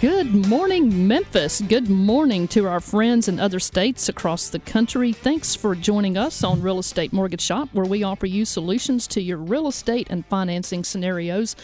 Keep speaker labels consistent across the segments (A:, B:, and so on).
A: Good morning, Memphis. Good morning to our friends in other states across the country. Thanks for joining us on Real Estate Mortgage Shop, where we offer you solutions to your real estate and financing scenarios.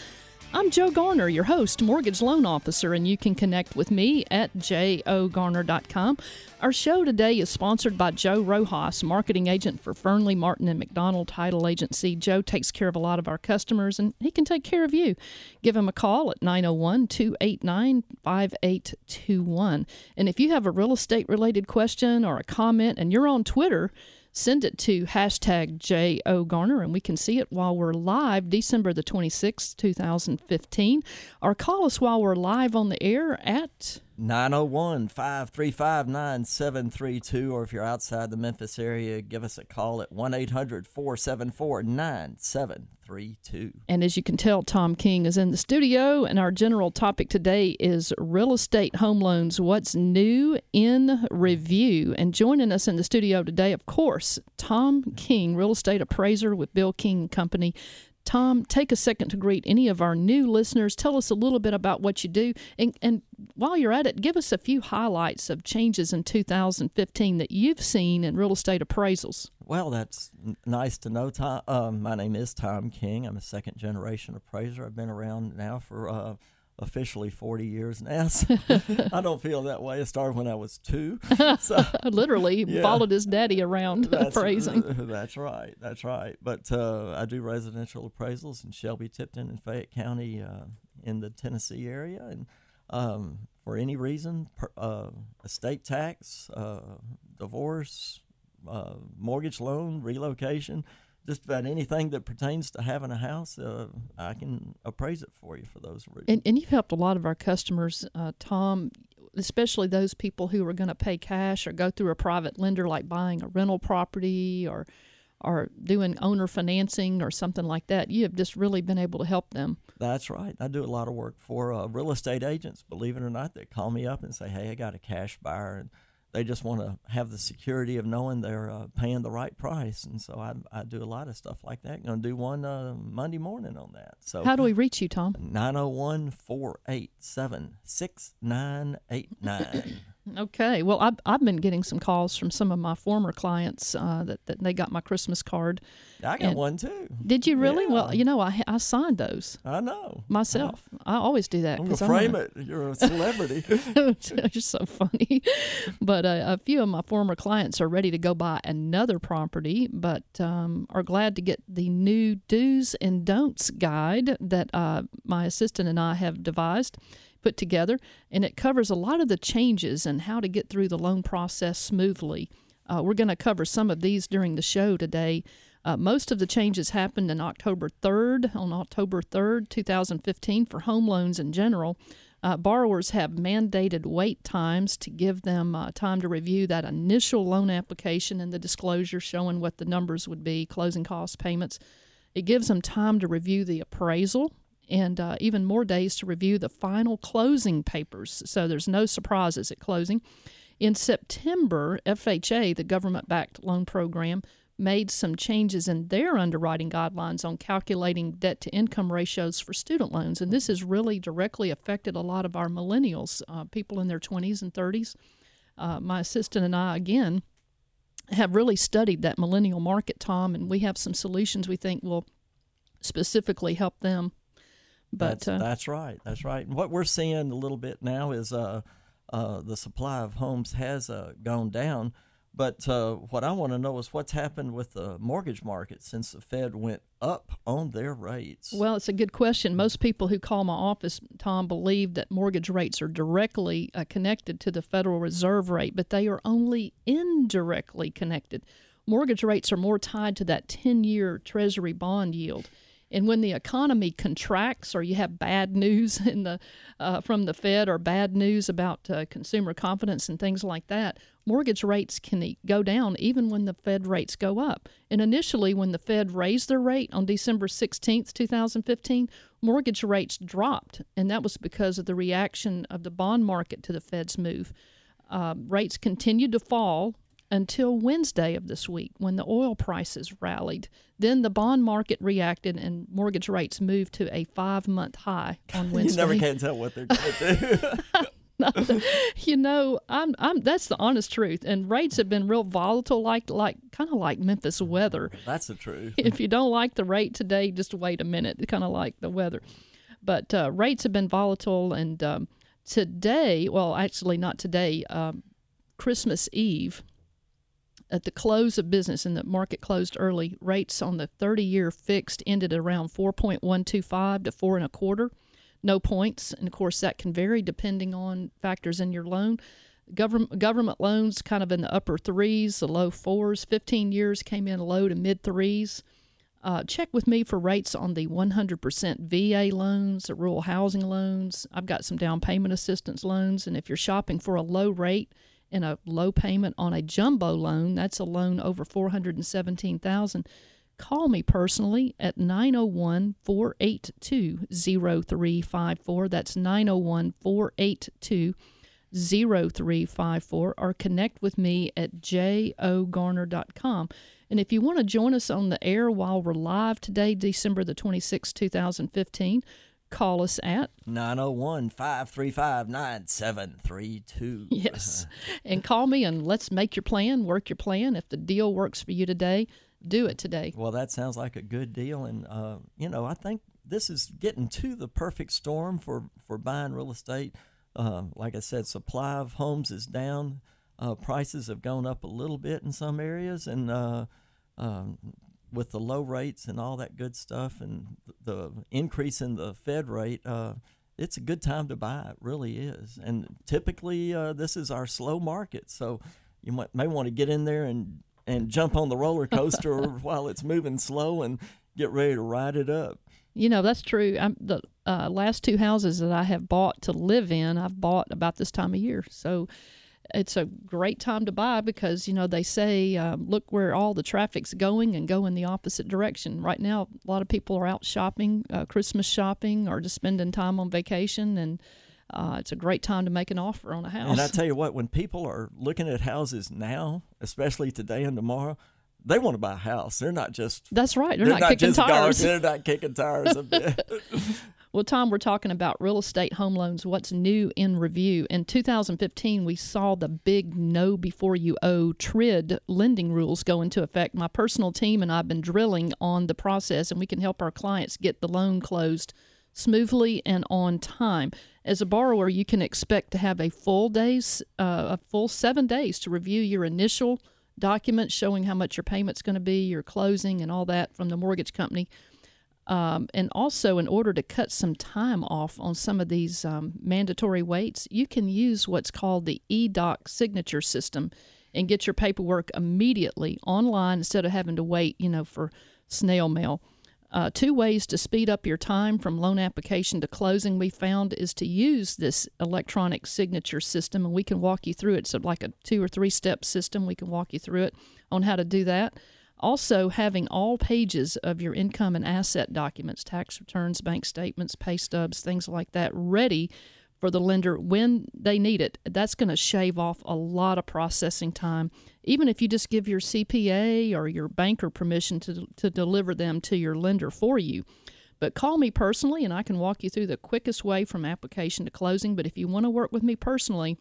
A: I'm Joe Garner, your host, mortgage loan officer, and you can connect with me at jogarner.com. Our show today is sponsored by Joe Rojas, marketing agent for Fernley Martin and McDonald Title Agency. Joe takes care of a lot of our customers, and he can take care of you. Give him a call at 901 289 5821. And if you have a real estate related question or a comment and you're on Twitter, send it to hashtag J.O. Garner and we can see it while we're live December the 26th, 2015. Or call us while we're live on the air at
B: 901 535 9732. Or if you're outside the Memphis area, give us a call at 1 800 474 9732.
A: And as you can tell, Tom King is in the studio, and our general topic today is real estate home loans what's new in review. And joining us in the studio today, of course, Tom King, real estate appraiser with Bill King Company. Tom, take a second to greet any of our new listeners. Tell us a little bit about what you do. And, and while you're at it, give us a few highlights of changes in 2015 that you've seen in real estate appraisals.
B: Well, that's n- nice to know. Tom, uh, my name is Tom King. I'm a second generation appraiser. I've been around now for uh, officially 40 years now. So I don't feel that way. It started when I was two. So,
A: Literally
B: Yeah.
A: followed his daddy around
B: that's,
A: appraising.
B: that's right. That's right. But uh, I do residential appraisals in Shelby, Tipton, and Fayette County uh, in the Tennessee area. And um, for any reason, per, uh, estate tax, uh, divorce, uh, mortgage loan, relocation, just about anything that pertains to having a house, uh, I can appraise it for you for those reasons.
A: And, and you've helped a lot of our customers, uh, Tom, especially those people who are going to pay cash or go through a private lender, like buying a rental property or or doing owner financing or something like that. You have just really been able to help them.
B: That's right. I do a lot of work for uh, real estate agents, believe it or not, that call me up and say, "Hey, I got a cash buyer," and they just want to have the security of knowing they're uh, paying the right price. And so I, I do a lot of stuff like that. Going to do one uh, Monday morning on that. So
A: How do we reach you, Tom?
B: 901 487 6989.
A: Okay. Well, I've, I've been getting some calls from some of my former clients uh, that, that they got my Christmas card.
B: I got
A: And-
B: one too.
A: Did you really? Well, you know, I, I signed those
B: I know.
A: myself. I always do that.
B: I'm going to frame it. You're a celebrity.
A: You're so funny. But uh, a few of my former clients are ready to go buy another property, but um, are glad to get the new do's and don'ts guide that uh, my assistant and I have devised, put together. And it covers a lot of the changes and how to get through the loan process smoothly. Uh, we're going to cover some of these during the show today. Uh, most of the changes happened in October 3rd, on October 3rd, 2015, for home loans in general. Uh, borrowers have mandated wait times to give them uh, time to review that initial loan application and the disclosure showing what the numbers would be, closing costs, payments. It gives them time to review the appraisal and uh, even more days to review the final closing papers. So there's no surprises at closing. In September, FHA, the government backed loan program, made some changes in their underwriting guidelines on calculating debt to income ratios for student loans. And this has really directly affected a lot of our millennials, uh, people in their 20s and 30s. Uh, my assistant and I, again, have really studied that millennial market, Tom, and we have some solutions we think will specifically help them. But
B: that's,
A: uh,
B: that's right. That's right. And what we're seeing a little bit now is uh, uh, the supply of homes has uh, gone down. But uh, what I want to know is what's happened with the mortgage market since the Fed went up on their rates.
A: Well, it's a good question. Most people who call my office, Tom, believe that mortgage rates are directly uh, connected to the Federal Reserve rate, but they are only indirectly connected. Mortgage rates are more tied to that 10 year Treasury bond yield. And when the economy contracts, or you have bad news in the uh, from the Fed, or bad news about uh, consumer confidence and things like that, mortgage rates can go down even when the Fed rates go up. And initially, when the Fed raised their rate on December 16th, 2015, mortgage rates dropped, and that was because of the reaction of the bond market to the Fed's move. Uh, rates continued to fall until Wednesday of this week when the oil prices rallied. Then the bond market reacted and mortgage rates moved to a five month high on Wednesday.
B: you never can tell what they're going to
A: do. you know, I'm, I'm. That's the honest truth. And rates have been real volatile, like, like, kind of like Memphis weather.
B: That's the truth.
A: if you don't like the rate today, just wait a minute. Kind of like the weather. But uh, rates have been volatile, and um, today, well, actually not today, um, Christmas Eve, at the close of business and the market closed early, rates on the 30 year fixed ended around 4.125 to four and a quarter. No points. And of course, that can vary depending on factors in your loan. Government, government loans kind of in the upper threes, the low fours. 15 years came in low to mid threes. Uh, check with me for rates on the 100% VA loans, the rural housing loans. I've got some down payment assistance loans. And if you're shopping for a low rate, and a low payment on a jumbo loan, that's a loan over 417,000, call me personally at 901-482-0354. That's 901-482-0354 or connect with me at jogarner.com. And if you want to join us on the air while we're live today, December the 26th, 2015, call us at
B: 901 535 9732.
A: Yes. and call me and let's make your plan, work your plan. If the deal works for you today, do it today.
B: Well, that sounds like a good deal. And, uh, you know, I think this is getting to the perfect storm for, for buying real estate. Uh, like I said, supply of homes is down. Uh, prices have gone up a little bit in some areas. And, uh, um, with the low rates and all that good stuff and the increase in the Fed rate, uh, it's a good time to buy. It really is. And typically, uh, this is our slow market. So you might, may want to get in there and, and jump on the roller coaster while it's moving slow and get ready to ride it up.
A: You know, that's true. I'm, the uh, last two houses that I have bought to live in, I've bought about this time of year. So it's a great time to buy because you know they say um, look where all the traffic's going and go in the opposite direction right now a lot of people are out shopping uh, christmas shopping or just spending time on vacation and uh, it's a great time to make an offer on a house
B: and i tell you what when people are looking at houses now especially today and tomorrow they want to buy a house. They're not just.
A: That's right. They're,
B: they're
A: not, not, kicking tires.
B: They're not kicking tires a bit.
A: Well, Tom, we're talking about real estate home loans. What's new in review? In 2015, we saw the big know before you owe TRID lending rules go into effect. My personal team and I've been drilling on the process, and we can help our clients get the loan closed smoothly and on time. As a borrower, you can expect to have a full days, uh, a full seven days to review your initial documents showing how much your payment's going to be, your closing, and all that from the mortgage company. Um, and also, in order to cut some time off on some of these um, mandatory waits, you can use what's called the eDoc signature system and get your paperwork immediately online instead of having to wait, you know, for snail mail. Uh, two ways to speed up your time from loan application to closing we found is to use this electronic signature system, and we can walk you through it. So, like a two or three step system, we can walk you through it on how to do that. Also, having all pages of your income and asset documents, tax returns, bank statements, pay stubs, things like that, ready for the lender when they need it. That's going to shave off a lot of processing time. Even if you just give your CPA or your banker permission to, to deliver them to your lender for you. But call me personally and I can walk you through the quickest way from application to closing. But if you want to work with me personally,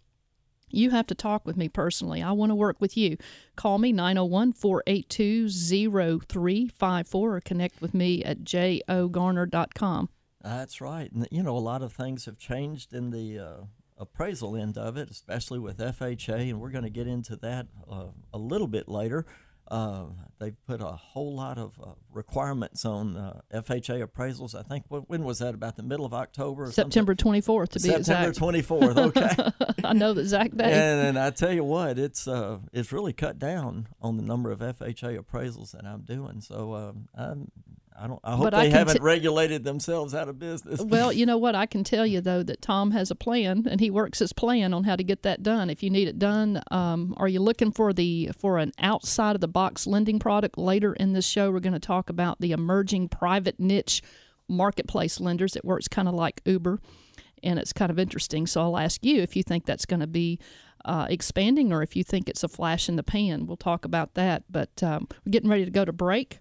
A: you have to talk with me personally. I want to work with you. Call me 901 482 0354 or connect with me at jogarner.com.
B: That's right. And, you know, a lot of things have changed in the uh, appraisal end of it, especially with FHA, and we're going to get into that uh, a little bit later. Uh, they've put a whole lot of uh, requirements on uh, FHA appraisals. I think when was that? About the middle of October.
A: September twenty fourth to be exact.
B: September twenty fourth. Okay.
A: I know the exact day.
B: And, and, I tell you what, it's uh, it's really cut down on the number of FHA appraisals that I'm doing. So um, I'm I don't. I hope but they I haven't t- regulated themselves out of business.
A: Well, you know what? I can tell you though that Tom has a plan, and he works his plan on how to get that done. If you need it done, um, are you looking for the for an outside of the box lending product? Later in this show, we're going to talk about the emerging private niche marketplace lenders. It works kind of like Uber, and it's kind of interesting. So I'll ask you if you think that's going to be uh, expanding or if you think it's a flash in the pan. We'll talk about that. But um, we're getting ready to go to break.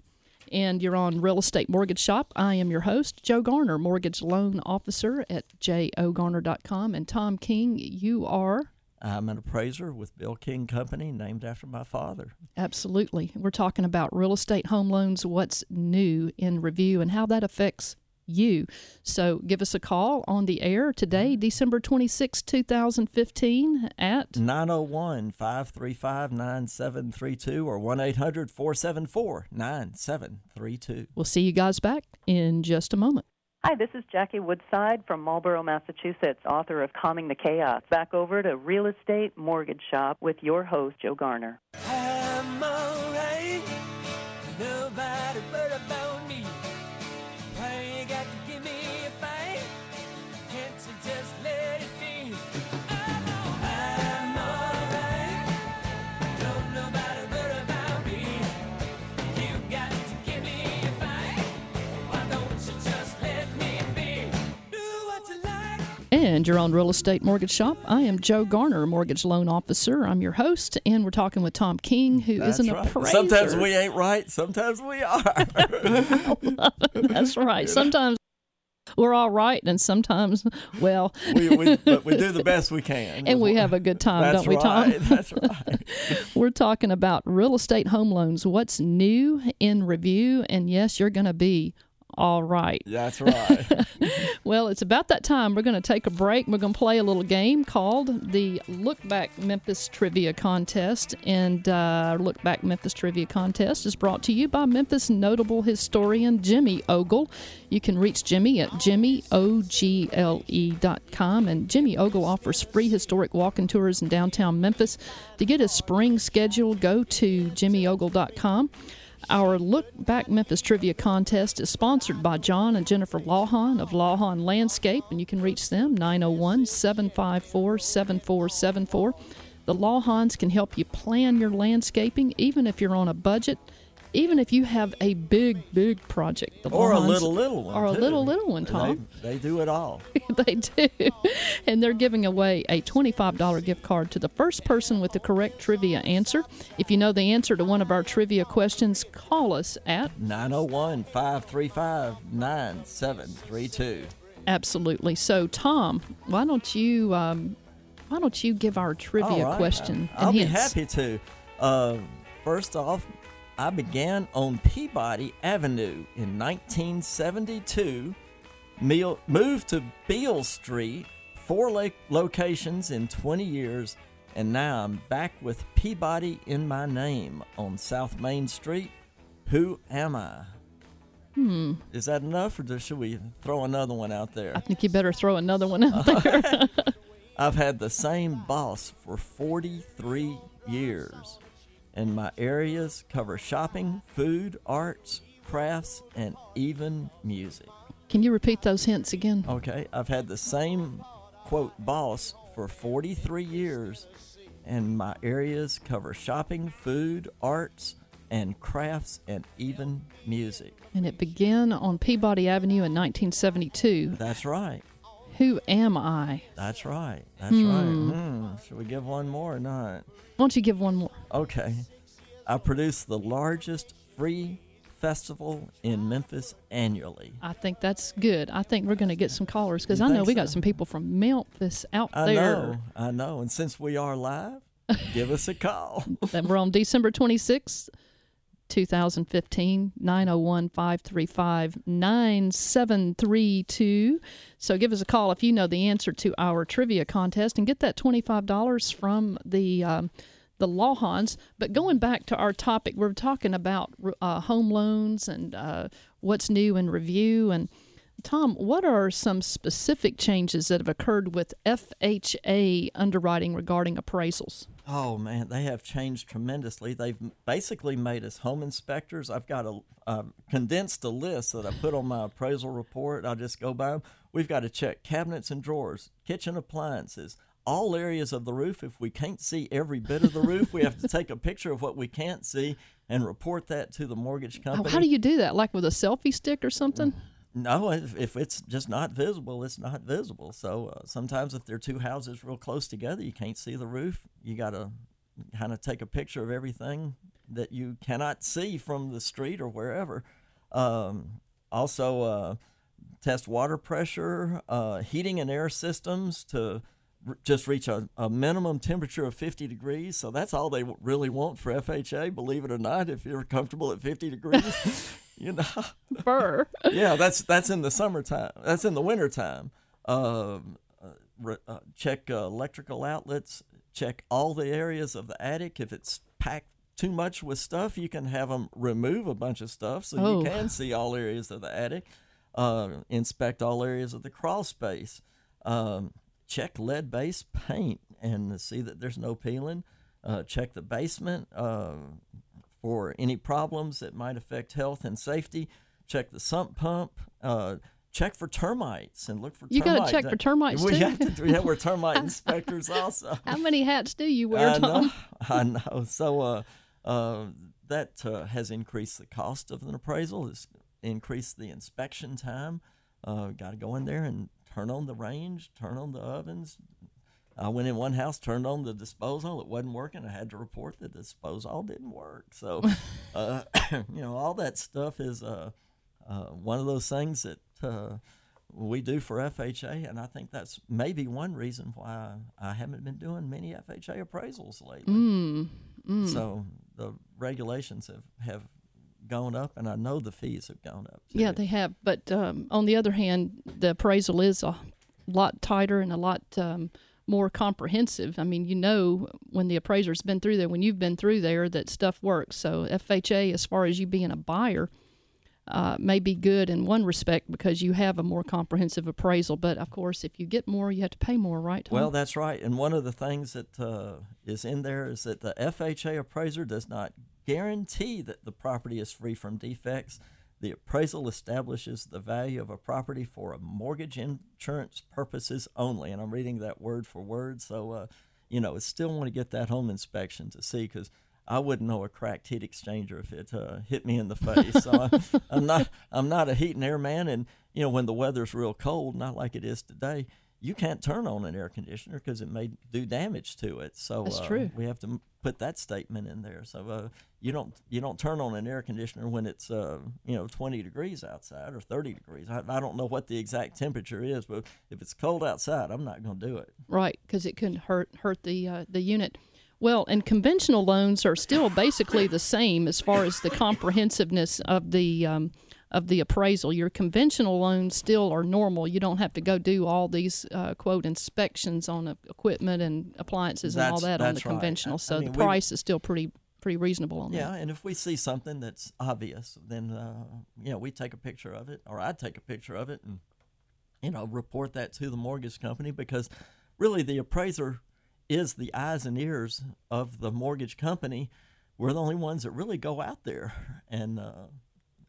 A: And you're on Real Estate Mortgage Shop. I am your host, Joe Garner, Mortgage Loan Officer at jogarner.com. And Tom King, you are
B: I'm an appraiser with Bill King Company, named after my father.
A: Absolutely. We're talking about real estate home loans, what's new in review, and how that affects you. So give us a call on the air today, mm-hmm. December 26, 2015, at
B: 901 535 9732 or 1 800 474 9732.
A: We'll see you guys back in just a moment.
C: Hi, this is Jackie Woodside from Marlborough, Massachusetts, author of Calming the Chaos. Back over to Real Estate Mortgage Shop with your host, Joe Garner.
A: And you're on Real Estate Mortgage Shop. I am Joe Garner, Mortgage Loan Officer. I'm your host, and we're talking with Tom King, who is
B: That's
A: an
B: right.
A: appraiser.
B: Sometimes we ain't right, sometimes we are.
A: That's right. Sometimes we're all right, and sometimes, well,
B: we, we, but we do the best we can.
A: and we have a good time,
B: That's
A: don't we, Tom?
B: right. That's right.
A: We're talking about real estate home loans. What's new in review? And yes, you're going to be all right.
B: That's right.
A: Well, it's about that time. We're going to take a break. We're going to play a little game called the Look Back Memphis Trivia Contest. And uh, Look Back Memphis Trivia Contest is brought to you by Memphis notable historian Jimmy Ogle. You can reach Jimmy at jimmyogle.com. And Jimmy Ogle offers free historic walking tours in downtown Memphis. To get a spring schedule, go to jimmyogle.com. Our Look Back Memphis Trivia Contest is sponsored by John and Jennifer Lawhon of Lawhon Landscape, and you can reach them 901 754 7474. The Lawhons can help you plan your landscaping, even if you're on a budget, even if you have a big, big project. The
B: or a little, little one.
A: Or a
B: too.
A: little, little one, Tom.
B: They, they do it all.
A: they do. And they're giving away a $25 gift card to the first person with the correct trivia answer. If you know the answer to one of our trivia questions, call us at
B: 901 535 9732.
A: absolutely. So, Tom, why don't you um, why don't you give our trivia
B: right.
A: question?
B: I'll
A: and
B: be happy to. Uh, first off, I began on Peabody Avenue in 1972, moved to Beale Street, four lo- locations in 20 years, and now I'm back with Peabody in my name on South Main Street. Who am I? Hmm. Is that enough, or should we throw another one out there?
A: I think you better throw another one out there.
B: I've had the same boss for 43 years, and my areas cover shopping, food, arts, crafts, and even music.
A: Can you repeat those hints again?
B: Okay, I've had the same quote boss for 43 years, and my areas cover shopping, food, arts, and crafts, and even music.
A: And it began on Peabody Avenue in 1972.
B: That's right.
A: Who am I?
B: That's right. That's right. Hmm. Should we give one more or not?
A: Why don't you give one more?
B: Okay. I produce the largest free festival in Memphis annually.
A: I think that's good. I think we're going to get some callers because I know we got some people from Memphis out
B: I
A: there.
B: I know. I know. And since we are live, give us a call.
A: we're on December 26th, 2015, 901 535 9732. So give us a call if you know the answer to our trivia contest and get that $25 from the. Um, the Lawhons, but going back to our topic, we're talking about uh, home loans and uh, what's new in review. And Tom, what are some specific changes that have occurred with FHA underwriting regarding appraisals?
B: Oh man, they have changed tremendously. They've basically made us home inspectors. I've got a uh, condensed a list that I put on my appraisal report. I just go by them. We've got to check cabinets and drawers, kitchen appliances, all areas of the roof. If we can't see every bit of the roof, we have to take a picture of what we can't see and report that to the mortgage company.
A: how do you do that? Like with a selfie stick or something?
B: No, if, if it's just not visible, it's not visible. So uh, sometimes if there are two houses real close together, you can't see the roof. You got to kind of take a picture of everything that you cannot see from the street or wherever. Um, also, uh, test water pressure, uh, heating and air systems to just reach a, a minimum temperature of 50 degrees. So that's all they really want for FHA, believe it or not, if you're comfortable at 50 degrees. you know
A: Fur.
B: yeah, that's that's in the summertime. That's in the wintertime. Um, uh, uh, check uh, electrical outlets. Check all the areas of the attic. If it's packed too much with stuff, you can have them remove a bunch of stuff so
A: Oh.
B: you can see all areas of the attic. Uh, inspect all areas of the crawl space. Um, check lead based paint and see that there's no peeling. Uh, check the basement. For any problems that might affect health and safety. Check the sump pump. Uh, check for termites and look for
A: You gotta check for termites,
B: we
A: too.
B: Have to, yeah, we're termite inspectors also.
A: How many hats do you wear,
B: I know.
A: Tom?
B: I know. So uh, uh, that uh, has increased the cost of an appraisal. It's increased the inspection time. Uh, Got to go in there and turn on the range, turn on the ovens. I went in one house, turned on the disposal. It wasn't working. I had to report that the disposal didn't work. So, uh, you know, all that stuff is uh, uh, one of those things that uh, we do for FHA, and I think that's maybe one reason why I haven't been doing many FHA appraisals lately.
A: Mm, mm.
B: So the regulations have, have gone up, and I know the fees have gone up. Too.
A: Yeah, they have. But um, on the other hand, the appraisal is a lot tighter and a lot um, more comprehensive. I mean, you know, when the appraiser's been through there, when you've been through there, that stuff works. So FHA, as far as you being a buyer, uh, may be good in one respect because you have a more comprehensive appraisal. But of course, if you get more, you have to pay more, right? Tom?
B: Well, that's right. And one of the things that uh, is in there is that the FHA appraiser does not guarantee that the property is free from defects. The appraisal establishes the value of a property for a mortgage insurance purposes only. And I'm reading that word for word. So, uh, you know, I still want to get that home inspection to see because I wouldn't know a cracked heat exchanger if it uh, hit me in the face. So I, I'm not I'm not a heat and air man, and you know when the weather's real cold, not like it is today, you can't turn on an air conditioner because it may do damage to it. So
A: That's
B: uh,
A: true.
B: we have to put that statement in there. So uh, you don't you don't turn on an air conditioner when it's uh, you know 20 degrees outside or 30 degrees. I, I don't know what the exact temperature is, but if it's cold outside, I'm not going to do it.
A: Right, because it can hurt hurt the uh, the unit. Well, and conventional loans are still basically the same as far as the comprehensiveness of the um, of the appraisal. Your conventional loans still are normal. You don't have to go do all these uh, quote inspections on uh, equipment and appliances and all that on the
B: that's right.
A: conventional.
B: I- I
A: So
B: mean,
A: the
B: we-
A: price is still pretty pretty reasonable on
B: Yeah,
A: that.
B: Yeah, and if we see something that's obvious, then uh, you know we take a picture of it, or I take a picture of it, and you know report that to the mortgage company because really the appraiser is the eyes and ears of the mortgage company. We're the only ones that really go out there and uh,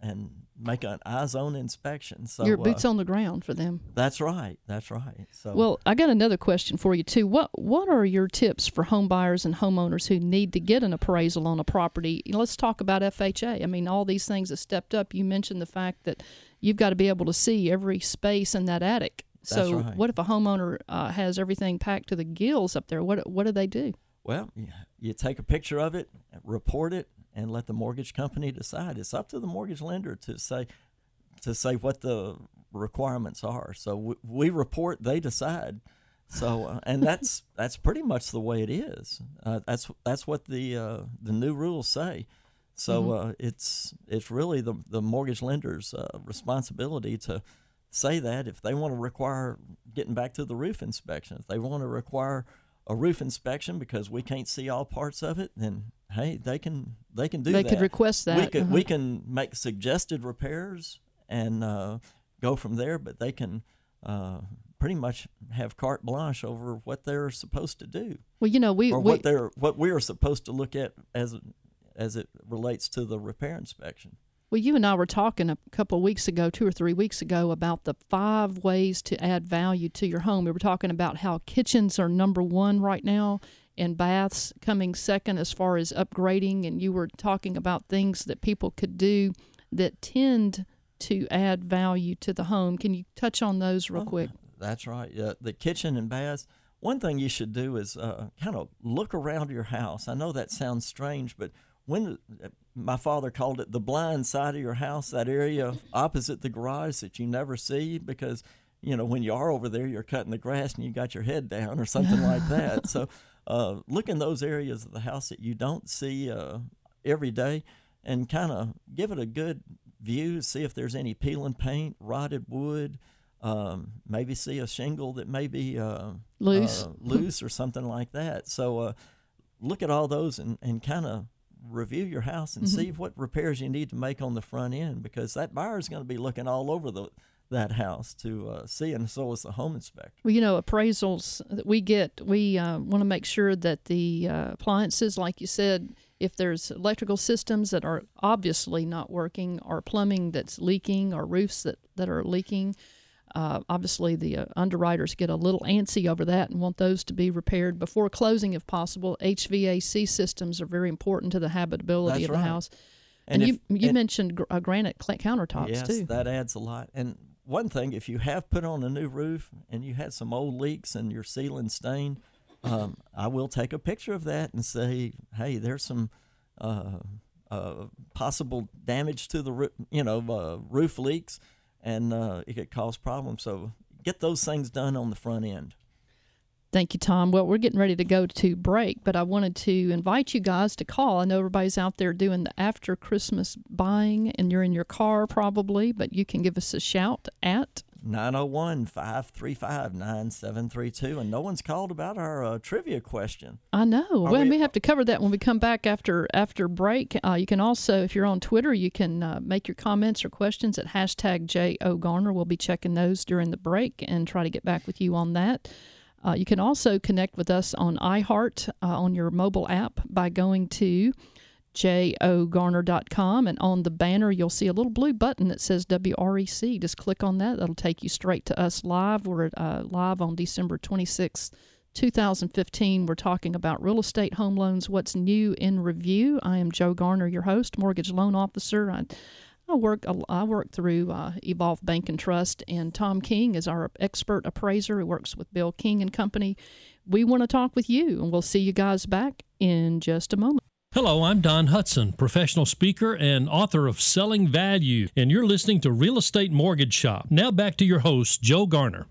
B: and make an eyes on inspection. So
A: Your
B: uh,
A: boots on the ground for them.
B: that's right. That's right. So
A: Well, I got another question for you too. What what are your tips for home buyers and homeowners who need to get an appraisal on a property? Let's talk about FHA. I mean, all these things have stepped up. You mentioned the fact that you've got to be able to see every space in that attic.
B: That's
A: So,
B: right.
A: what if a homeowner uh, has everything packed to the gills up there? What what do they do?
B: Well, you take a picture of it, report it, and let the mortgage company decide. It's up to the mortgage lender to say to say what the requirements are. So we, we report, they decide. So uh, and that's that's pretty much the way it is. Uh, that's that's what the uh, the new rules say. So uh, it's it's really the the mortgage lender's uh, responsibility to say that if they want to require getting back to the roof inspection, if they want to require a roof inspection because we can't see all parts of it, then hey, they can they can do
A: they
B: that.
A: could request that.
B: We can
A: uh-huh.
B: we can make suggested repairs and uh, go from there, but they can uh, pretty much have carte blanche over what they're supposed to do
A: well, you know, we,
B: or
A: we
B: what they're what we are supposed to look at as as it relates to the repair inspection.
A: Well, you and I were talking a couple of weeks ago, two or three weeks ago, about the five ways to add value to your home. We were talking about how kitchens are number one right now and baths coming second as far as upgrading. And you were talking about things that people could do that tend to add value to the home. Can you touch on those real
B: Oh,
A: quick?
B: That's right. Yeah, the kitchen and baths. One thing you should do is uh, kind of look around your house. I know that sounds strange, but when my father called it the blind side of your house, that area opposite the garage that you never see because you know when you are over there, you're cutting the grass and you got your head down or something like that. So uh, look in those areas of the house that you don't see uh, every day, and kind of give it a good view. See if there's any peeling paint, rotted wood um, maybe see a shingle that may be uh,
A: Loose.
B: uh, loose or something like that. So uh, look at all those and, and kind of review your house and see what repairs you need to make on the front end because that buyer is going to be looking all over the that house to uh, see, and so is the home inspector.
A: Well, you know, appraisals that we get, we uh, want to make sure that the uh, appliances, like you said, if there's electrical systems that are obviously not working, or plumbing that's leaking, or roofs that, that are leaking, uh, obviously the uh, underwriters get a little antsy over that and want those to be repaired before closing if possible. HVAC systems are very important to the habitability
B: That's
A: of the house. And,
B: if-
A: you you
B: and-
A: mentioned gr- uh, granite countertops
B: yes,
A: too.
B: that adds a lot. And one thing, if you have put on a new roof and you had some old leaks and your ceiling stained, um, I will take a picture of that and say, hey, there's some uh, uh, possible damage to the you know uh, roof leaks, and uh, it could cause problems. So get those things done on the front end.
A: Thank you, Tom. Well, we're getting ready to go to break, but I wanted to invite you guys to call. I know everybody's out there doing the after Christmas buying, and you're in your car probably, but you can give us a shout at
B: 901 535 9732. And no one's called about our uh, trivia question.
A: I know. well,
B: we-
A: we, have to cover that when we come back after after break. Uh, you can also, if you're on Twitter, you can uh, make your comments or questions at hashtag J O Garner. We'll be checking those during the break and try to get back with you on that. Uh, you can also connect with us on iHeart uh, on your mobile app by going to jogarner.com and on the banner you'll see a little blue button that says WREC. Just click on that. That'll take you straight to us live. We're uh, live on December 26th, 2015. We're talking about real estate home loans, what's new in review. I am Joe Garner, your host, mortgage loan officer. I, I work I work through uh, Evolve Bank and Trust, and Tom King is our expert appraiser who works with Bill King and Company. We want to talk with you, and we'll see you guys back in just a moment.
D: Hello, I'm Don Hudson, professional speaker and author of Selling Value, and you're listening to Real Estate Mortgage Shop. Now back to your host, Joe Garner.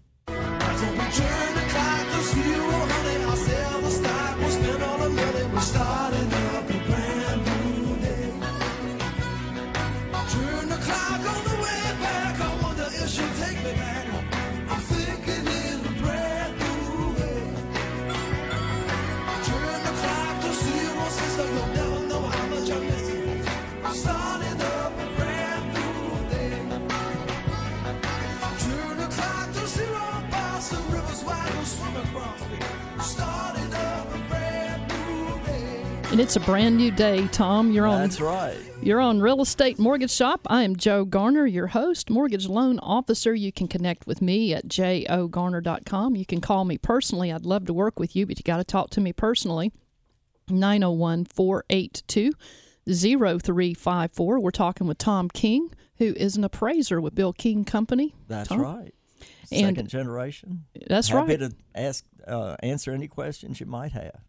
A: And it's a brand new day, Tom. You're on
B: That's right.
A: You're on Real Estate Mortgage Shop. I am Joe Garner, your host, mortgage loan officer. You can connect with me at jogarner.com. You can call me personally. I'd love to work with you, but you got to talk to me personally. 901 482 0354. We're talking with Tom King, who is an appraiser with Bill King Company.
B: That's
A: Tom?
B: right.
A: And-
B: Second generation.
A: That's
B: Happy
A: right.
B: Happy to ask, uh, answer any questions you might have.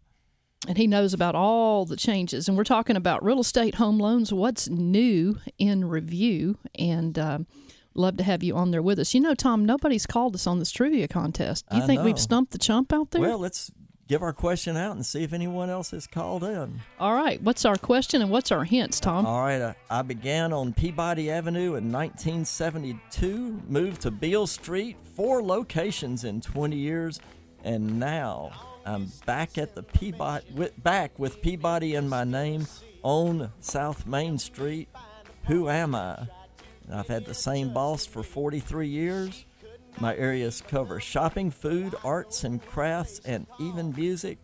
A: And he knows about all the changes. And we're talking about real estate home loans, what's new in review, and um, love to have you on there with us. You know, Tom, nobody's called us on this trivia contest. You
B: I
A: think we've stumped the chump out there?
B: Well, let's give our question out and see if anyone else has called in.
A: all right. What's our question and what's our hints, Tom?
B: All right, I, I began on Peabody Avenue in 1972, moved to Beale Street, four locations in 20 years, and now I'm back at the Peabody, with, back with Peabody in my name on South Main Street. Who am I? I've had the same boss for 43 years. My areas cover shopping, food, arts and crafts, and even music.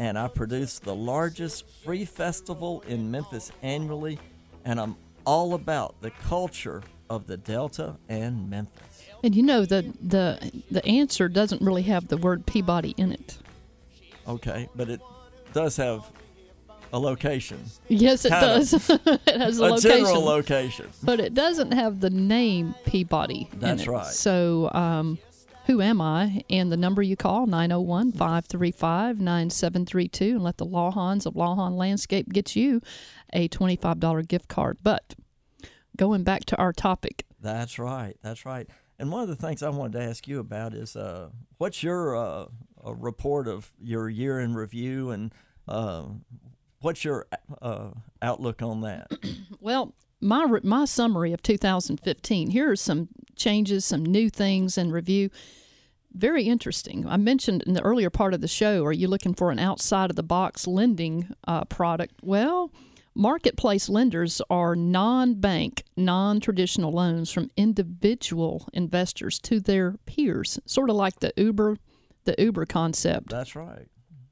B: And I produce the largest free festival in Memphis annually. And I'm all about the culture of the Delta and Memphis.
A: And you know the the the answer doesn't really have the word Peabody in it.
B: Okay, but it does have a location,
A: Yes, it
B: Kind
A: does. it has a,
B: a
A: location.
B: general location.
A: but it doesn't have the name Peabody.
B: That's right.
A: So, um, who am I? And the number you call, 901 535 9732, and let the Lawhons of Lawhon Landscape get you a $25 gift card. But going back to our topic,
B: That's right. That's right. And one of the things I wanted to ask you about is uh, what's your uh, a report of your year in review and uh, what's your uh, outlook on that?
A: Well, my my summary of 2015. Here are some changes, some new things in review. Very interesting. I mentioned in the earlier part of the show. Are you looking for an outside of the box lending uh, product? Well, marketplace lenders are non-bank, non-traditional loans from individual investors to their peers, sort of like the Uber, the Uber concept
B: That's right.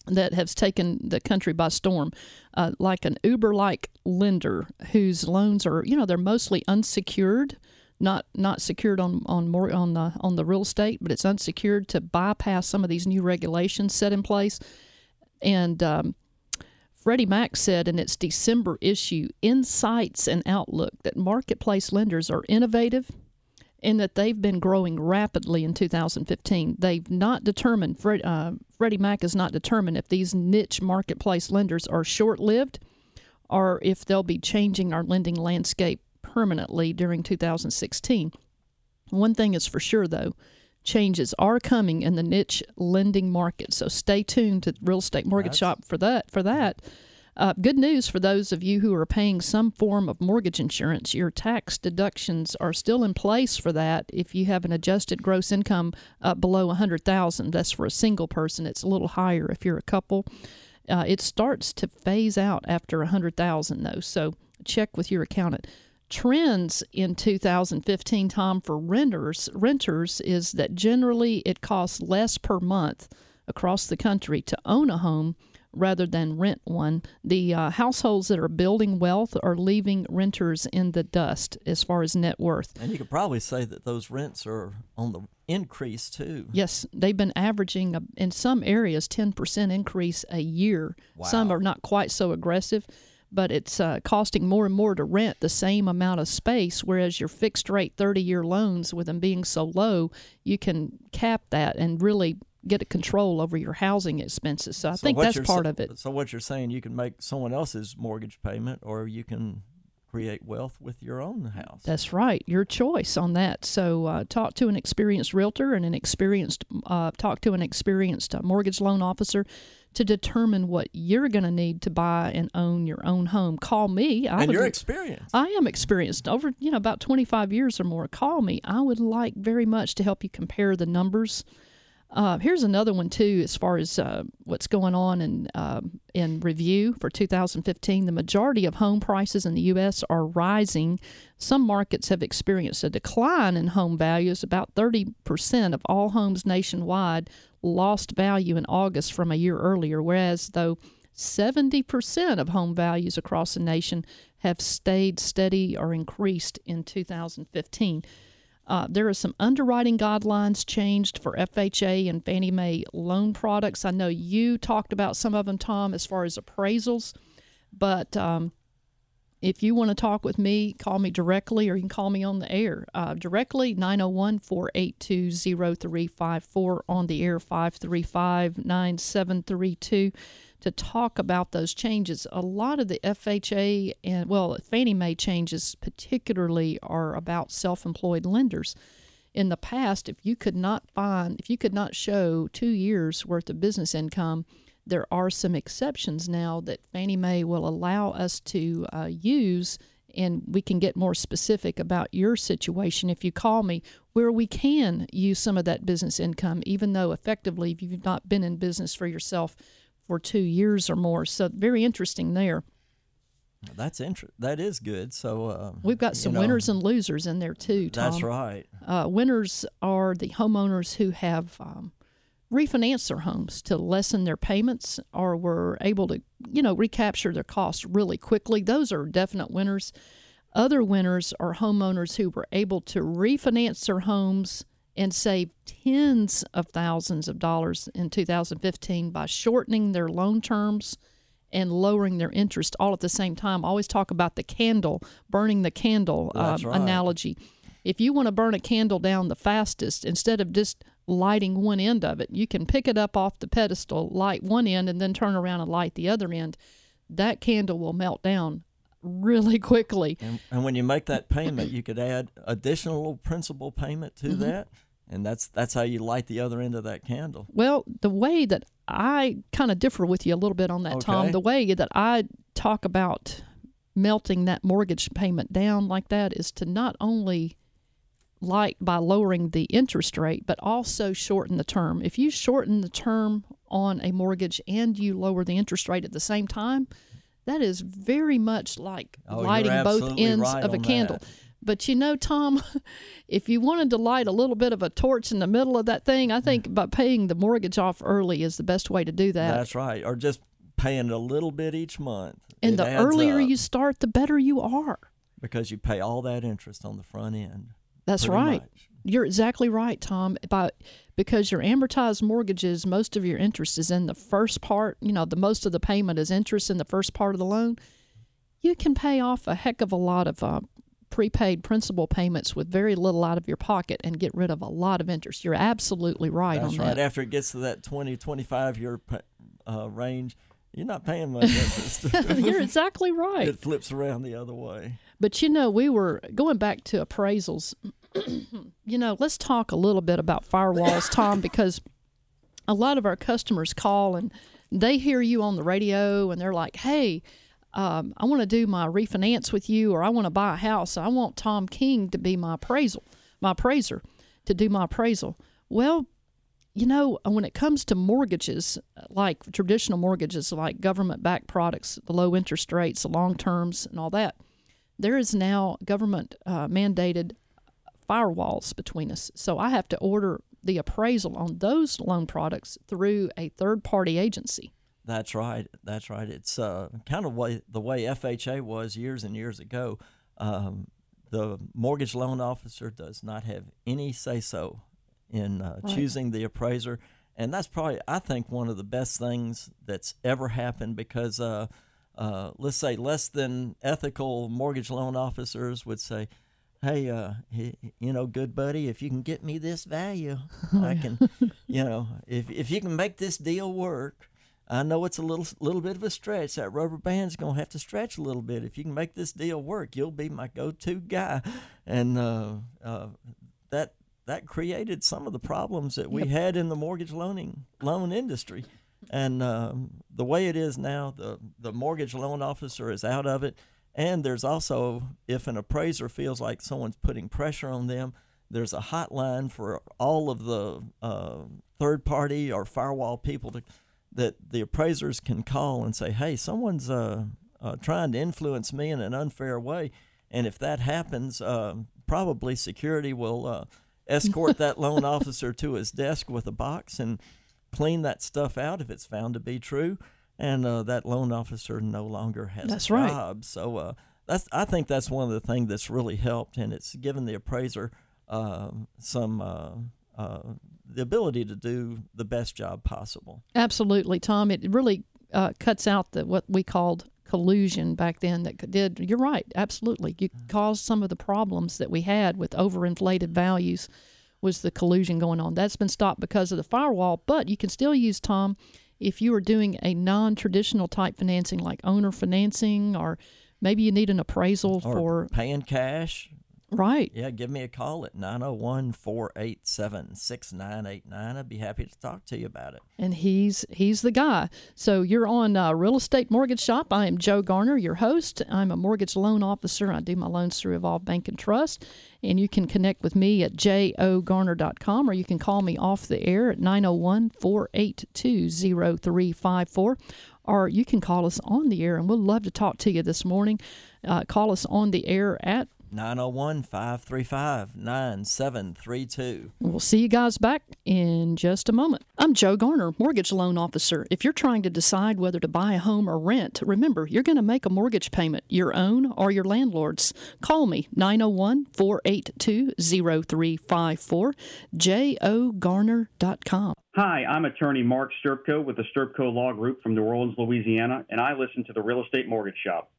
A: that has taken the country by storm, uh, like an Uber like lender whose loans are, you know, they're mostly unsecured, not not secured on on more on the on the real estate, but it's unsecured to bypass some of these new regulations set in place. And um, Freddie Mac said in its December issue, Insights and Outlook, that marketplace lenders are innovative and that they've been growing rapidly in 2015. They've not determined, Fred, uh, Freddie Mac has not determined if these niche marketplace lenders are short lived or if they'll be changing our lending landscape permanently during 2016. One thing is for sure, though changes are coming in the niche lending market. So stay tuned to Real Estate Mortgage
B: That's-
A: Shop for that. For that, uh, good news for those of you who are paying some form of mortgage insurance. Your tax deductions are still in place for that. If you have an adjusted gross income uh, below 100,000, that's for a single person. It's a little higher if you're a couple. Uh, it starts to phase out after 100,000 though. So check with your accountant. Trends in 2015, Tom, for renters renters is that generally it costs less per month across the country to own a home rather than rent one. The uh, households that are building wealth are leaving renters in the dust as far as net worth.
B: And you could probably say that those rents are on the increase too.
A: Yes, they've been averaging a, in some areas 10% increase a year. Some are not quite so aggressive, but it's uh, costing more and more to rent the same amount of space. Whereas your fixed rate 30 year loans, with them being so low, you can cap that and really get a control over your housing expenses. So I
B: So
A: think that's part of it.
B: So what you're saying, you can make someone else's mortgage payment, or you can create wealth with your own house.
A: That's right. Your choice on that. So uh, talk to an experienced realtor and an experienced uh, talk to an experienced uh, mortgage loan officer to determine what you're going to need to buy and own your own home. Call me. I
B: and
A: would-
B: your experience.
A: I am experienced over you know about 25 years or more. Call me. I would like very much to help you compare the numbers. Uh, here's another one too, as far as uh, what's going on in um in review for 2015. The majority of home prices in the U.S. are rising. Some markets have experienced a decline in home values. About 30 percent of all homes nationwide lost value in August from a year earlier, whereas though 70% of home values across the nation have stayed steady or increased in 2015. Uh, there are some underwriting guidelines changed for FHA and Fannie Mae loan products. I know you talked about some of them, Tom, as far as appraisals, but um, if you want to talk with me, call me directly or you can call me on the air. Uh, directly, 901 482 0354 on the air, 535 9732 to talk about those changes. A lot of the FHA and, well, Fannie Mae changes particularly are about self employed lenders. In the past, if you could not find, if you could not show two years worth of business income, there are some exceptions now that Fannie Mae will allow us to uh, use, and we can get more specific about your situation if you call me, where we can use some of that business income, even though effectively if you've not been in business for yourself for two years or more. So very interesting there.
B: That's inter- That is good. So uh,
A: We've got
B: you
A: some
B: know,
A: winners and losers in there too. Tom.
B: That's right.
A: Uh, winners are the homeowners who have um, refinanced their homes to lessen their payments or were able to, you know, recapture their costs really quickly. Those are definite winners. Other winners are homeowners who were able to refinance their homes and save tens of thousands of dollars in 2015 by shortening their loan terms and lowering their interest all at the same time. I always talk about the candle, burning the candle um,
B: right.
A: analogy. If you want to burn a candle down the fastest, instead of just lighting one end of it, you can pick it up off the pedestal, light one end, and then turn around and light the other end. That candle will melt down really quickly.
B: And, and when you make that payment, you could add additional principal payment
A: Mm-hmm.
B: to that, and that's that's how you light the other end of that candle.
A: Well, the way that I kind of differ with you a little bit on that, Tom, the way that I talk about melting that mortgage payment down like that is to not only light by lowering the interest rate, but also shorten the term. If you shorten the term on a mortgage and you lower the interest rate at the same time, that is very much like
B: Oh,
A: lighting both ends
B: right
A: of a candle.
B: that.
A: But you know, Tom, if you wanted to light a little bit of a torch in the middle of that thing, I think by paying the mortgage off early is the best way to do that.
B: That's right, or just paying a little bit each month.
A: and
B: It
A: the earlier you start, the better you are.
B: because you pay all that interest on the front end.
A: That's right.
B: much.
A: You're exactly right, Tom. By because your amortized mortgages, most of your interest is in the first part. You know, the most of the payment is interest in the first part of the loan. You can pay off a heck of a lot of uh, prepaid principal payments with very little out of your pocket and get rid of a lot of interest. You're absolutely right
B: That's
A: on
B: right.
A: that.
B: After it gets to that 20, 25 year uh, range, you're not paying much interest.
A: You're exactly right.
B: it flips around the other way.
A: But you know, we were going back to appraisals. you know, let's talk a little bit about firewalls, Tom, because a lot of our customers call and they hear you on the radio and they're like, hey, um, I want to do my refinance with you or I want to buy a house. I want Tom King to be my appraisal, my appraiser, to do my appraisal. Well, you know, when it comes to mortgages, like traditional mortgages, like government backed products, the low interest rates, the long terms, and all that, there is now government uh, mandated firewalls between us. So I have to order the appraisal on those loan products through a third party agency.
B: That's right. That's right. It's uh, kind of way, the way FHA was years and years ago. Um, the mortgage loan officer does not have any say so in uh,
A: Right.
B: choosing the appraiser. And that's probably, I think, one of the best things that's ever happened because, uh, uh, let's say, less than ethical mortgage loan officers would say, Hey, uh, you know, good buddy, if you can get me this value, I can, you know, if, if you can make this deal work, I know it's a little little bit of a stretch. That rubber band's gonna have to stretch a little bit. If you can make this deal work, you'll be my go-to guy. And uh, uh, that that created some of the problems that we had in the mortgage loaning loan industry. And um, the way it is now, the the mortgage loan officer is out of it. And there's also, if an appraiser feels like someone's putting pressure on them, there's a hotline for all of the uh, third party or firewall people to that the appraisers can call and say, "Hey, someone's uh, uh, trying to influence me in an unfair way," and if that happens, uh, probably security will uh, escort that loan officer to his desk with a box and clean that stuff out if it's found to be true, and uh, that loan officer no longer has
A: That's
B: a
A: right.
B: job. So uh, that's I think that's one of the things that's really helped, and it's given the appraiser um some. Uh, the ability to do the best job possible.
A: Absolutely, Tom. It really uh, cuts out the what we called collusion back then. That did. You're right. Absolutely, you caused some of the problems that we had with overinflated values. Was the collusion going on? That's been stopped because of the firewall. But you can still use Tom if you are doing a non-traditional type financing, like owner financing, or maybe you need an appraisal
B: Or
A: for
B: paying cash.
A: Right.
B: Yeah, give me a call at 901 487 6989. I'd be happy to talk to you about it.
A: and he's he's the guy. So you're on uh, Real Estate Mortgage Shop. I am Joe Garner, your host. I'm a mortgage loan officer. I do my loans through Evolve Bank and Trust, and you can connect with me at jogarner.com or you can call me off the air at 901-482-0354 or you can call us on the air and we'll love to talk to you this morning. Uh, call us on the air at
B: 901 535 9732.
A: We'll see you guys back in just a moment. I'm Joe Garner, mortgage loan officer. If you're trying to decide whether to buy a home or rent, remember you're going to make a mortgage payment, your own or your landlord's. Call me 901 482 0354, jogarner.com.
E: Hi, I'm attorney Mark Sturpko with the Sturpko Law Group from New Orleans, Louisiana, and I listen to the Real Estate Mortgage Shop.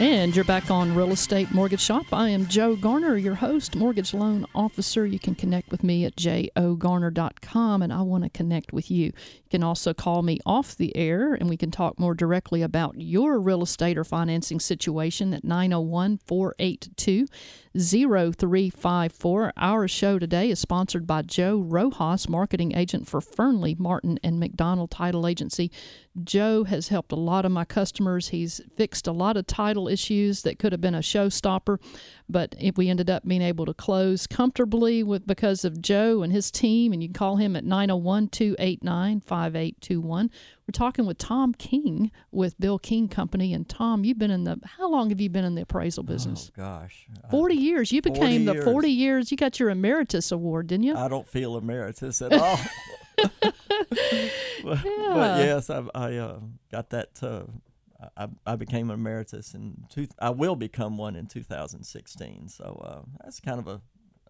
A: And you're back on Real Estate Mortgage Shop. I am Joe Garner, your host, mortgage loan officer. You can connect with me at jogarner.com, and I want to connect with you. You can also call me off the air, and we can talk more directly about your real estate or financing situation at 901 482 0354. Our show today is sponsored by Joe Rojas, marketing agent for Fernley, Martin, and McDonald Title Agency. Joe has helped a lot of my customers. He's fixed a lot of title issues that could have been a showstopper, but we ended up being able to close comfortably with because of Joe and his team. And you can call him at 901 289 5821. We're talking with Tom King with Bill King Company. And Tom, you've been in the, how long have you been in the appraisal business?
B: Oh, gosh. I-
A: 40 years. You
B: 40
A: became the
B: years.
A: 40 years. You got your emeritus award, didn't you?
B: I don't feel emeritus at all. but, but yes, I, I uh, got that. Uh, I, I became an emeritus in two. I will become one in 2016. So uh, that's kind of a,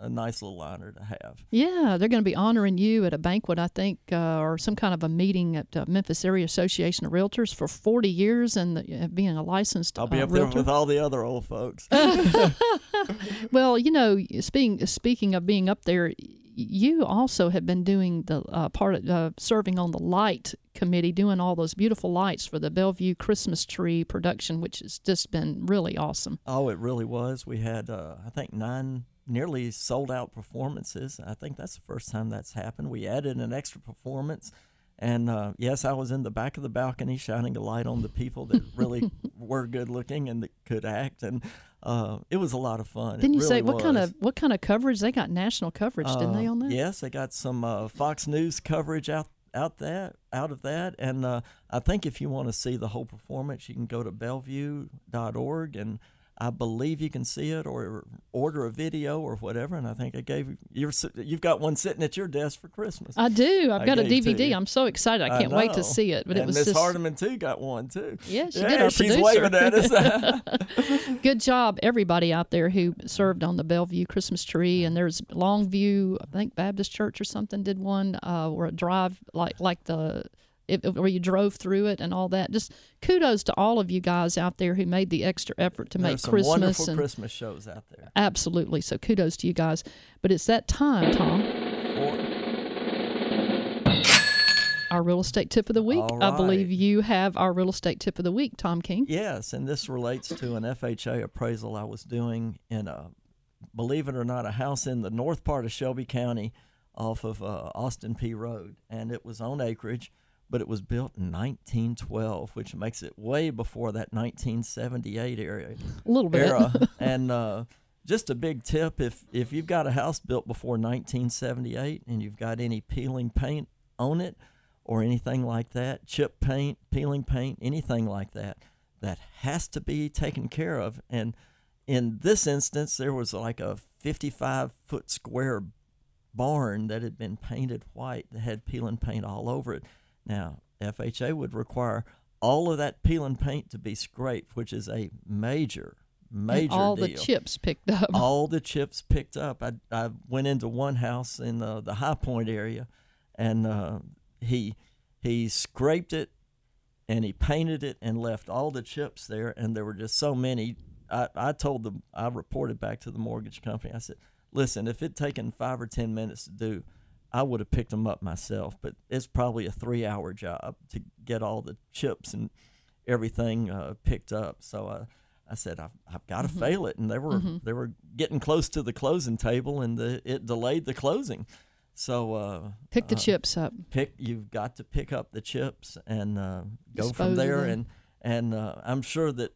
B: a nice little honor to have.
A: Yeah, they're going to be honoring you at a banquet, I think, uh, or some kind of a meeting at uh, Memphis Area Association of Realtors for 40 years and the, uh, being a licensed
B: I'll be
A: uh,
B: up there with all the other old folks.
A: well, you know, speaking speaking of being up there, you also have been doing the uh, part of uh, serving on the light committee, doing all those beautiful lights for the Bellevue Christmas tree production, which has just been really awesome.
B: Oh, it really was. We had, uh, I think, nine nearly sold out performances. I think that's the first time that's happened. We added an extra performance. And uh, yes, I was in the back of the balcony shining a light on the people that really were good looking and that could act. And uh, it was a lot of fun. It
A: Didn't you say
B: really
A: what kind of what kind of coverage they got? National coverage, didn't they
B: Uh,
A: on that?
B: Yes, they got some uh, Fox News coverage out out that out of that, and uh, I think if you want to see the whole performance, you can go to Bellevue.org, and I believe you can see it or order a video or whatever. And I think I gave si- you've got one sitting at your desk for Christmas.
A: I do. I've
B: I
A: got a DVD. I'm so excited. I can't wait to see it. But it
B: and
A: was
B: Miss
A: just
B: Hardiman too got one too.
A: Yeah, she
B: yeah,
A: did, our
B: she's
A: producer.
B: waving at us.
A: good job, everybody out there who served on the Bellevue Christmas tree. And there's Longview, I think Baptist Church or something did one, uh, or a drive like like the. It, where you drove through it and all that. Just kudos to all of you guys out there who made the extra effort to make
B: There's some
A: Christmas
B: wonderful
A: and
B: Christmas shows out there.
A: absolutely. So kudos to you guys. But it's that time, Tom.
B: Or-
A: Our real estate tip of the week.
B: All
A: I believe you have our real estate tip of the week, Tom King.
B: Yes, and this relates to an FHA appraisal I was doing in a, believe it or not, a house in the north part of Shelby County off of uh, Austin Peay Road. And it was on acreage, but it was built in 1912, which makes it way before that 1978 area.
A: A little bit.
B: era. and uh, just a big tip if, if you've got a house built before 1978 and you've got any peeling paint on it or anything like that, chip paint, peeling paint, anything like that, that has to be taken care of. And in this instance, there was like a 55 foot square barn that had been painted white that had peeling paint all over it. Now, FHA would require all of that peeling paint to be scraped, which is a major,
A: And
B: major
A: all
B: deal.
A: the chips picked up.
B: all the chips picked up. I, I went into one house in uh, the High Point area, and uh, he he scraped it and he painted it and left all the chips there, and there were just so many. I, I told them I reported back to the mortgage company. I said, "Listen, if it taken five or ten minutes to do, I would have picked them up myself. But it's probably a three-hour job to get all the chips and everything uh, picked up. So uh, I said, I've, I've got to fail it. And they were they were getting close to the closing table, and the it delayed the closing. So uh,
A: Pick the
B: uh,
A: chips up.
B: pick you've got to pick up the chips and uh, go
A: Dispose
B: from there and and uh, I'm sure that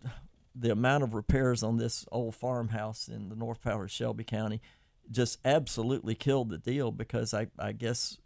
B: the amount of repairs on this old farmhouse in the North Powers Shelby County just absolutely killed the deal because I, I guess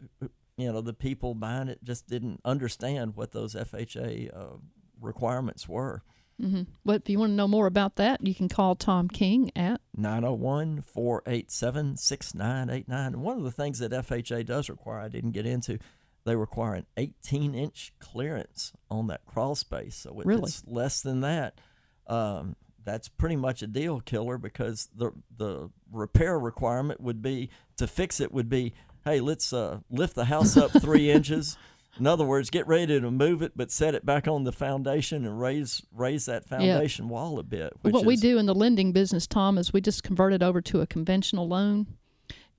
B: you know the people buying it just didn't understand what those FHA uh, requirements were.
A: hmm But if you want to know more about that, you can call Tom King at
B: 901 487 6989. One of the things that FHA does require, I didn't get into, they require an 18 inch clearance on that crawl space. So if
A: Really?
B: it's less than that, um, that's pretty much a deal killer because the the repair requirement would be to fix it would be, hey, let's uh, lift the house up three inches. In other words, get ready to move it, but set it back on the foundation and raise raise that foundation wall a bit. Which
A: what we do in the lending business, Tom, is we just convert it over to a conventional loan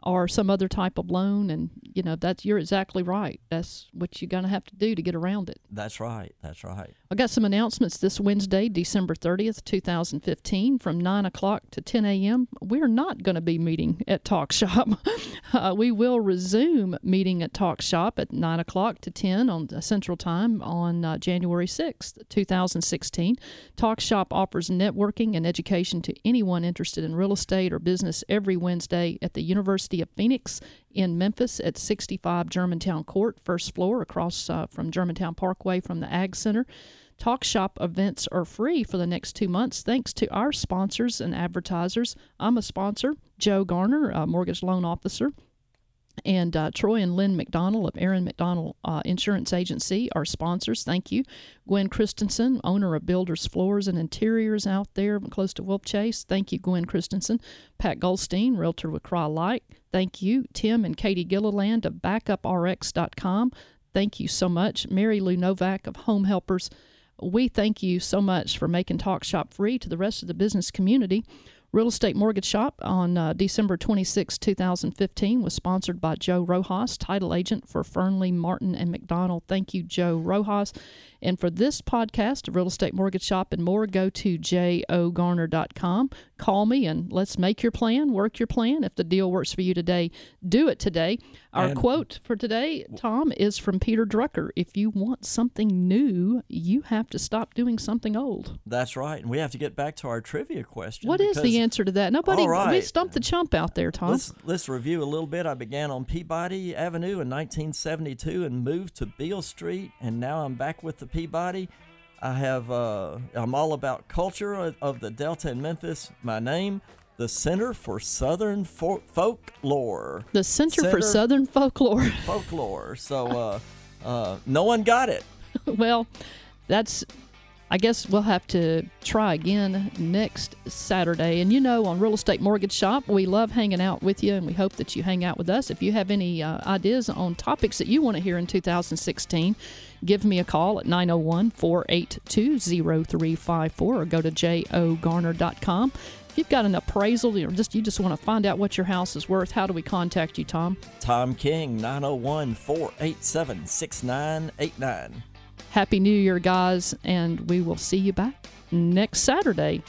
A: or some other type of loan, and you know that's you're exactly right. That's what you're gonna have to do to get around it.
B: That's right. That's right.
A: I got some announcements this Wednesday, December 30th, 2015, from 9 o'clock to 10 a.m. We're not going to be meeting at Talk Shop. Uh, we will resume meeting at Talk Shop at 9 o'clock to 10 on uh, Central Time on uh, January 6th, 2016. Talk Shop offers networking and education to anyone interested in real estate or business every Wednesday at the University of Phoenix in Memphis at 65 Germantown Court, first floor, across uh, from Germantown Parkway from the Ag Center. Talk Shop events are free for the next two months thanks to our sponsors and advertisers. I'm a sponsor, Joe Garner, a mortgage loan officer, and uh, Troy and Lynn McDonald of Aaron McDonald uh, Insurance Agency are sponsors. Thank you. Gwen Christensen, owner of Builders Floors and Interiors out there close to Wolfchase. Thank you, Gwen Christensen. Pat Goldstein, realtor with Crye-Leike. Thank you. Tim and Katie Gilliland of BackupRx.com. Thank you so much. Mary Lou Novak of Home Helpers. We thank you so much for making Talk Shop free to the rest of the business community. Real Estate Mortgage Shop on uh, December 26, 2015 was sponsored by Joe Rojas, title agent for Fernley, Martin, and McDonald. Thank you, Joe Rojas. And for this podcast of Real Estate Mortgage Shop and more, go to jogarner.com. Call me and let's make your plan, work your plan. If the deal works for you today, do it today. Our
B: And-
A: quote for today, Tom, is from Peter Drucker. If you want something new, you have to stop doing something old.
B: That's right. And we have to get back to our trivia question.
A: What is the answer to that? Nobody,
B: All
A: we stumped the chump out there, Tom.
B: Let's, let's review a little bit. I began on Peabody Avenue in 1972 and moved to Beale Street, and now I'm back with the Peabody. I have uh, I'm all about culture of, the Delta and Memphis. My name, the Center for Southern Fo- Folklore.
A: the Center, for Southern Folklore.
B: Folklore. So uh, uh, no one got it.
A: well, that's. I guess we'll have to try again next Saturday. And you know, on Real Estate Mortgage Shop, we love hanging out with you, and we hope that you hang out with us. If you have any uh, ideas on topics that you want to hear in 2016, give me a call at 901 482 0354 or go to jogarner.com. If you've got an appraisal or just you just want to find out what your house is worth, how do we contact you, Tom?
B: Tom King, 901 487 6989.
A: Happy New Year, guys, and we will see you back next Saturday.